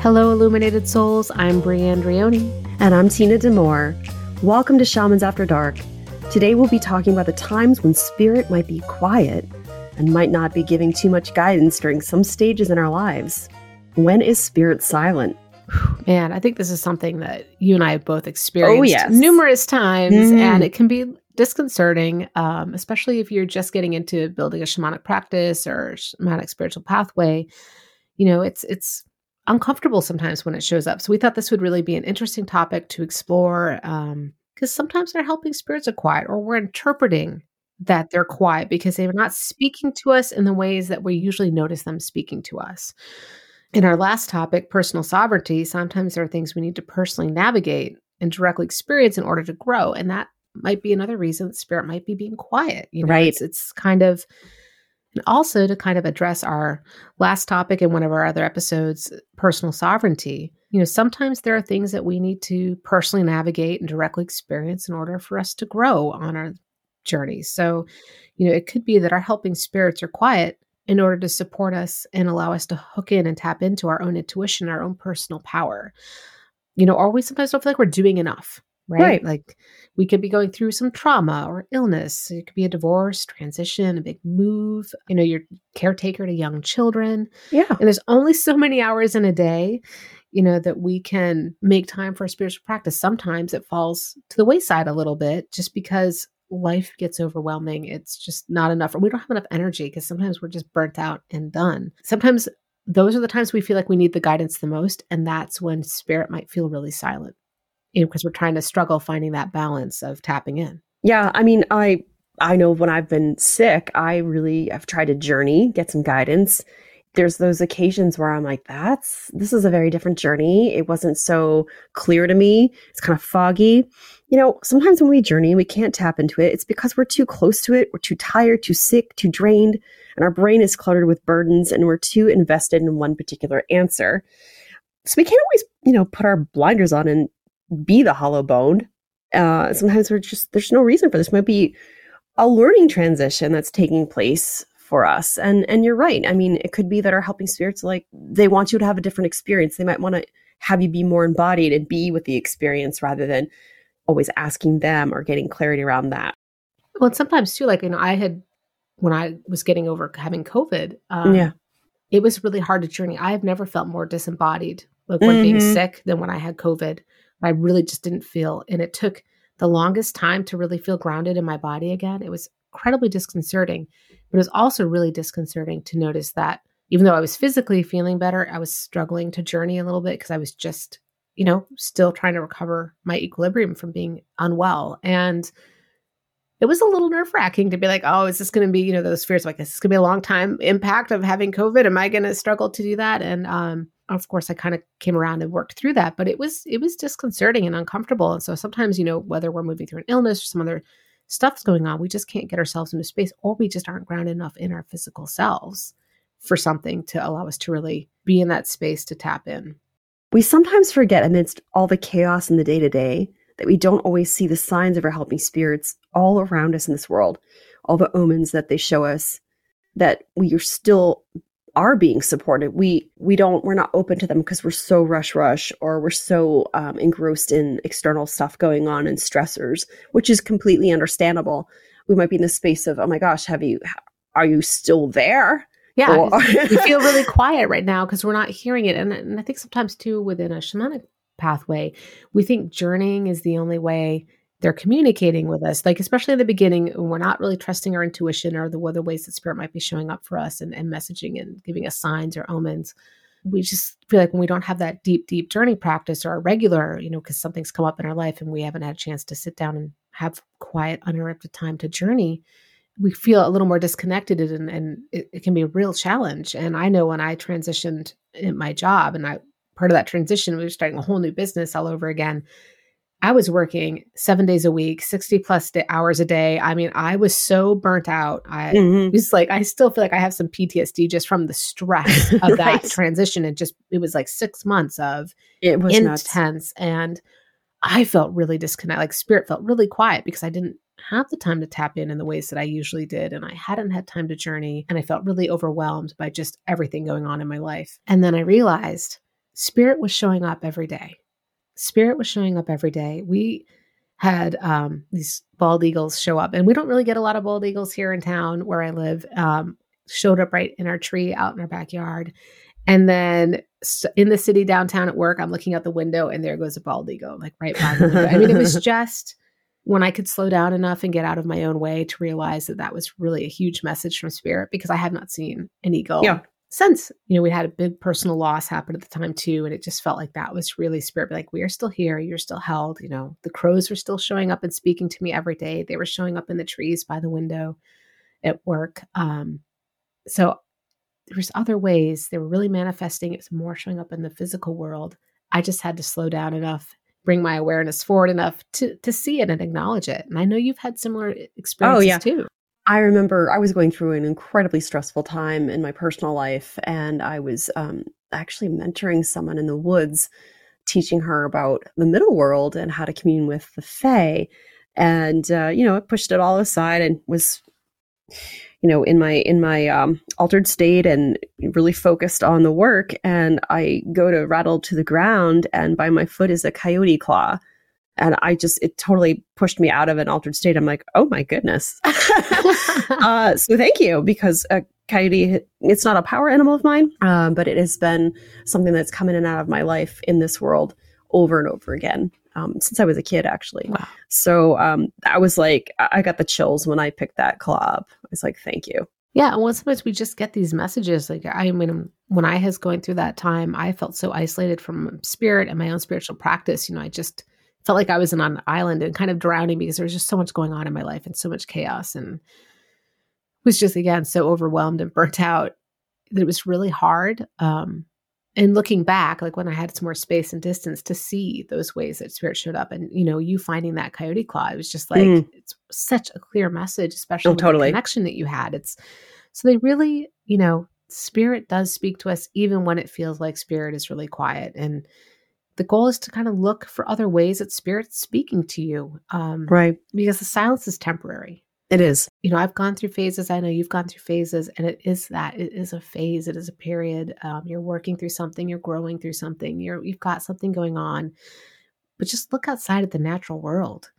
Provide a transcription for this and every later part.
Hello, illuminated souls. I'm Brianne Drioni. And I'm Tina Demore. Welcome to Shamans After Dark. Today we'll be talking about the times when spirit might be quiet and might not be giving too much guidance during some stages in our lives. When is spirit silent? Man, I think this is something that you and I have both experienced Oh, yes. numerous times, Mhm. and it can be disconcerting, um, especially if you're just getting into building a shamanic practice or shamanic spiritual pathway. You know, it's it's uncomfortable sometimes when it shows up. So we thought this would really be an interesting topic to explore um, because sometimes our helping spirits are quiet, or we're interpreting that they're quiet because they're not speaking to us in the ways that we usually notice them speaking to us. In our last topic, personal sovereignty, sometimes there are things we need to personally navigate and directly experience in order to grow. And that might be another reason that spirit might be being quiet. You know, Right. It's, it's kind of, also to kind of address our last topic in one of our other episodes, personal sovereignty. You know, sometimes there are things that we need to personally navigate and directly experience in order for us to grow on our journey. So, you know, it could be that our helping spirits are quiet in order to support us and allow us to hook in and tap into our own intuition, our own personal power. You know, or we sometimes don't feel like we're doing enough, right? Right. Like we could be going through some trauma or illness. It could be a divorce, transition, a big move. You know, you're caretaker to young children. Yeah. And there's only so many hours in a day, you know, that we can make time for a spiritual practice. Sometimes it falls to the wayside a little bit just because life gets overwhelming. It's just not enough. Or we don't have enough energy because sometimes we're just burnt out and done. Sometimes those are the times we feel like we need the guidance the most. And that's when spirit might feel really silent, because we're trying to struggle finding that balance of tapping in. Yeah. I mean, I I know when I've been sick, I really I've tried to journey, get some guidance. There's those occasions where I'm like, that's this is a very different journey. It wasn't so clear to me. It's kind of foggy. You know, sometimes when we journey, we can't tap into it. It's because we're too close to it. We're too tired, too sick, too drained, and our brain is cluttered with burdens and we're too invested in one particular answer. So we can't always, you know, put our blinders on and be the hollow boned. Uh, sometimes we're just there's no reason for this. Might be a learning transition that's taking place for us. And and you're right. I mean, it could be that our helping spirits like they want you to have a different experience. They might want to have you be more embodied and be with the experience rather than always asking them or getting clarity around that. Well, and sometimes too, like, you know, I had, when I was getting over having COVID, um, Yeah. it was really hard to journey. I have never felt more disembodied, like when being Mhm. sick than when I had COVID. I really just didn't feel, and it took the longest time to really feel grounded in my body again. It was incredibly disconcerting, but it was also really disconcerting to notice that even though I was physically feeling better, I was struggling to journey a little bit because I was just, you know, still trying to recover my equilibrium from being unwell. And it was a little nerve wracking to be like, oh, is this going to be, you know, those fears like, this is going to be a long time impact of having COVID? Am I going to struggle to do that? And um, of course, I kind of came around and worked through that, but it was it was disconcerting and uncomfortable. And so sometimes, you know, whether we're moving through an illness or some other stuff's going on, we just can't get ourselves into space, or we just aren't grounded enough in our physical selves for something to allow us to really be in that space to tap in. We sometimes forget amidst all the chaos in the day to day that we don't always see the signs of our helping spirits all around us in this world, all the omens that they show us that we are still are being supported. We we don't we're not open to them because we're so rush rush or we're so um, engrossed in external stuff going on and stressors, which is completely understandable. We might be in the space of oh my gosh, have you are you still there? Yeah, Or- we feel really quiet right now because we're not hearing it. And, and I think sometimes too within a shamanic pathway, we think journeying is the only way they're communicating with us. Like especially in the beginning, we're not really trusting our intuition or the other ways that spirit might be showing up for us and, and messaging and giving us signs or omens. We just feel like when we don't have that deep, deep journey practice or a regular, you know, because something's come up in our life and we haven't had a chance to sit down and have quiet, uninterrupted time to journey, we feel a little more disconnected and, and it, it can be a real challenge. And I know when I transitioned in my job and I part of that transition, we were starting a whole new business all over again. I was working seven days a week, 60 plus hours a day. I mean, I was so burnt out. I Mhm. was like, I still feel like I have some PTSD just from the stress of that transition. It just, it was like six months of It was nuts. intense. And I felt really disconnected. Like spirit felt really quiet because I didn't have the time to tap in in the ways that I usually did. And I hadn't had time to journey. And I felt really overwhelmed by just everything going on in my life. And then I realized Spirit was showing up every day. Spirit was showing up every day. We had um, these bald eagles show up, and we don't really get a lot of bald eagles here in town where I live. Um, showed up right in our tree out in our backyard. And then in the city downtown at work, I'm looking out the window and there goes a bald eagle, like right by the window. I mean, it was just when I could slow down enough and get out of my own way to realize that that was really a huge message from spirit because I have not seen an eagle yeah. Since. You know, we had a big personal loss happen at the time too. And it just felt like that was really spirit. Like, we are still here. You're still held. You know, the crows were still showing up and speaking to me every day. They were showing up in the trees by the window at work. Um, so there's other ways they were really manifesting. It was more showing up in the physical world. I just had to slow down enough, bring my awareness forward enough to to see it and acknowledge it. And I know you've had similar experiences oh, yeah. too. I remember I was going through an incredibly stressful time in my personal life, and I was um, actually mentoring someone in the woods, teaching her about the middle world and how to commune with the Fae. And uh, you know, I pushed it all aside and was you know in my in my um, altered state and really focused on the work and i go to rattle to the ground and by my foot is a coyote claw and i just it totally pushed me out of an altered state i'm like oh my goodness uh, so thank you because a coyote it's not a power animal of mine um, but it has been something that's come in and out of my life in this world over and over again um, since I was a kid, actually. Wow. So um, I was like, I got the chills when I picked that club. I was like, thank you. Yeah, well, sometimes we just get these messages. Like I mean, when I was going through that time, I felt so isolated from spirit and my own spiritual practice. You know, I just felt like I was on an island and kind of drowning because there was just so much going on in my life and so much chaos, and was just again so overwhelmed and burnt out that it was really hard. Um, and looking back, like when I had some more space and distance to see those ways that spirit showed up, and you know, you finding that coyote claw, it was just like mm. it's such a clear message, especially oh, totally. the connection that you had. It's so they really, you know, spirit does speak to us even when it feels like spirit is really quiet, and the goal is to kind of look for other ways that spirit's speaking to you, um, right? Because the silence is temporary. It is. You know, I've gone through phases. I know you've gone through phases, and it is that. It is a phase. It is a period. Um, you're working through something. You're growing through something. You're you've got something going on. But just look outside at the natural world.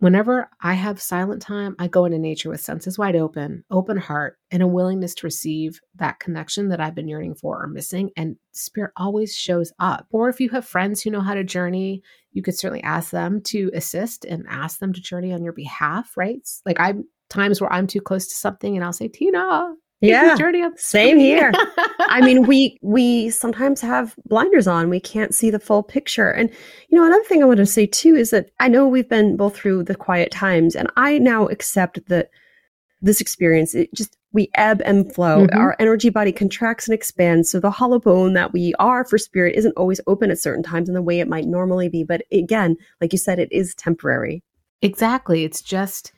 Whenever I have silent time, I go into nature with senses wide open, open heart, and a willingness to receive that connection that I've been yearning for or missing. And spirit always shows up. Or if you have friends who know how to journey, you could certainly ask them to assist and ask them to journey on your behalf, right? Like I'm times where I'm too close to something and I'll say, Tina, yeah journey up same here. I mean we we sometimes have blinders on. We can't see the full picture. And you know another thing i want to say too is that i know we've been both through the quiet times and i now accept that this experience it just we ebb and flow. Mm-hmm. our energy body contracts and expands so the hollow bone that we are for spirit isn't always open at certain times in the way it might normally be. But again like you said it is temporary. Exactly. It's just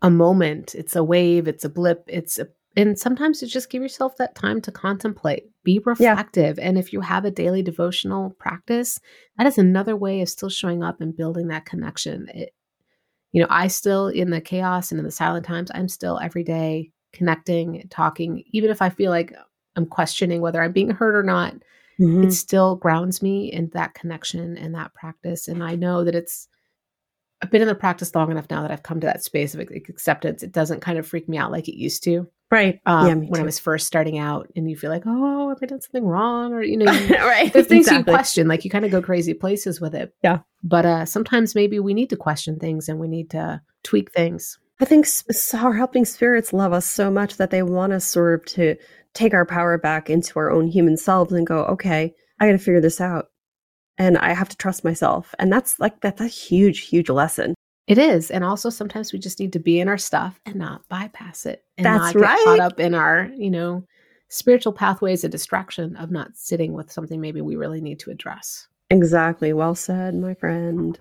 a moment. It's a wave. It's a blip. It's a and sometimes you just give yourself that time to contemplate be reflective yeah. and if you have a daily devotional practice that is another way of still showing up and building that connection it, you know i still in the chaos and in the silent times i'm still every day connecting talking even if i feel like i'm questioning whether i'm being heard or not mm-hmm. it still grounds me in that connection and that practice and i know that it's I've been in the practice long enough now that I've come to that space of acceptance. It doesn't kind of freak me out like it used to. Right. Um, yeah, when I was first starting out and you feel like, oh, have I done something wrong? Or, you know, you, right. the things exactly. you question, like you kind of go crazy places with it. Yeah. But uh, sometimes maybe we need to question things and we need to tweak things. I think our helping spirits love us so much that they want us sort of to take our power back into our own human selves and go, okay, I got to figure this out. And I have to trust myself. And that's like, that's a huge, huge lesson. It is. And also sometimes we just need to be in our stuff and not bypass it. And That's not get right. caught up in our, you know, spiritual pathways a distraction of not sitting with something maybe we really need to address. Exactly. Well said, my friend.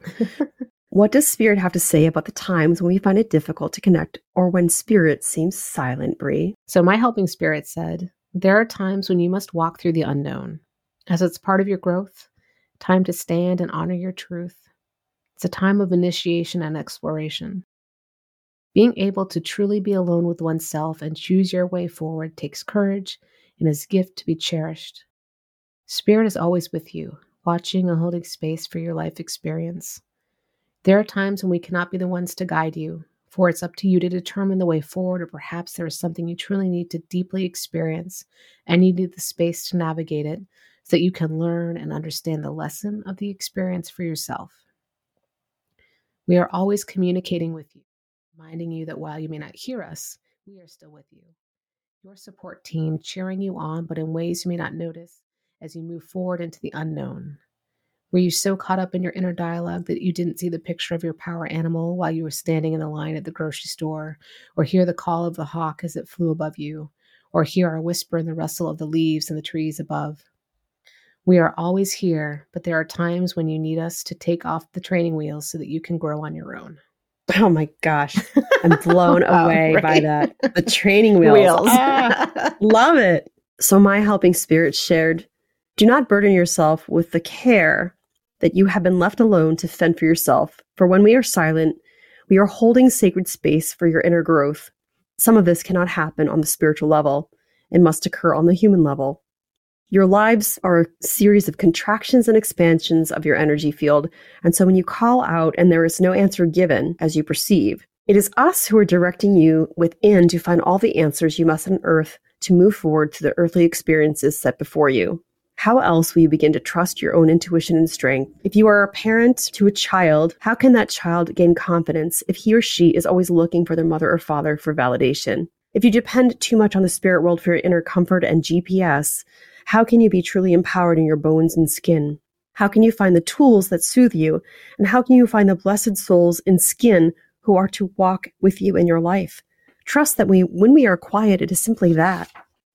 what does spirit have to say about the times when we find it difficult to connect or when spirit seems silent, Bri? So my helping spirit said, there are times when you must walk through the unknown. As it's part of your growth, time to stand and honor your truth it's a time of initiation and exploration. Being able to truly be alone with oneself and choose your way forward takes courage and is a gift to be cherished. Spirit is always with you, watching and holding space for your life experience. There are times when we cannot be the ones to guide you, for it's up to you to determine the way forward, or perhaps there is something you truly need to deeply experience and you need the space to navigate it so that you can learn and understand the lesson of the experience for yourself. We are always communicating with you, reminding you that while you may not hear us, we are still with you. Your support team cheering you on, but in ways you may not notice as you move forward into the unknown. Were you so caught up in your inner dialogue that you didn't see the picture of your power animal while you were standing in the line at the grocery store, or hear the call of the hawk as it flew above you, or hear our whisper in the rustle of the leaves in the trees above? We are always here, but there are times when you need us to take off the training wheels so that you can grow on your own. Oh my gosh. I'm blown oh, away right. by that. The training wheels. wheels. Ah, love it. So, my helping spirit shared do not burden yourself with the care that you have been left alone to fend for yourself. For when we are silent, we are holding sacred space for your inner growth. Some of this cannot happen on the spiritual level, it must occur on the human level. Your lives are a series of contractions and expansions of your energy field. And so when you call out and there is no answer given as you perceive, it is us who are directing you within to find all the answers you must unearth to move forward to the earthly experiences set before you. How else will you begin to trust your own intuition and strength? If you are a parent to a child, how can that child gain confidence if he or she is always looking for their mother or father for validation? If you depend too much on the spirit world for your inner comfort and GPS, how can you be truly empowered in your bones and skin? How can you find the tools that soothe you? And how can you find the blessed souls in skin who are to walk with you in your life? Trust that we, when we are quiet, it is simply that.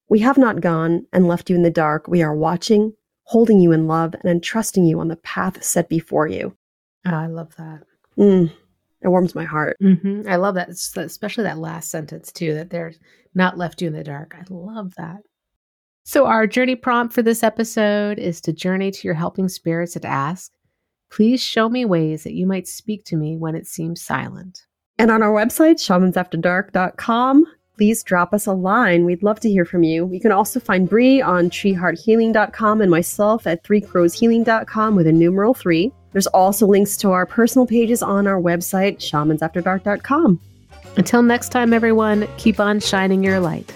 We have not gone and left you in the dark. We are watching, holding you in love, and entrusting you on the path set before you. Oh, I love that. Mm, it warms my heart. Mm-hmm. I love that, especially that last sentence too. That they're not left you in the dark. I love that. So, our journey prompt for this episode is to journey to your helping spirits and ask, please show me ways that you might speak to me when it seems silent. And on our website, shamansafterdark.com, please drop us a line. We'd love to hear from you. You can also find Bri on treehearthealing.com and myself at threecrowshealing.com with a numeral three. There's also links to our personal pages on our website, shamansafterdark.com. Until next time, everyone, keep on shining your light.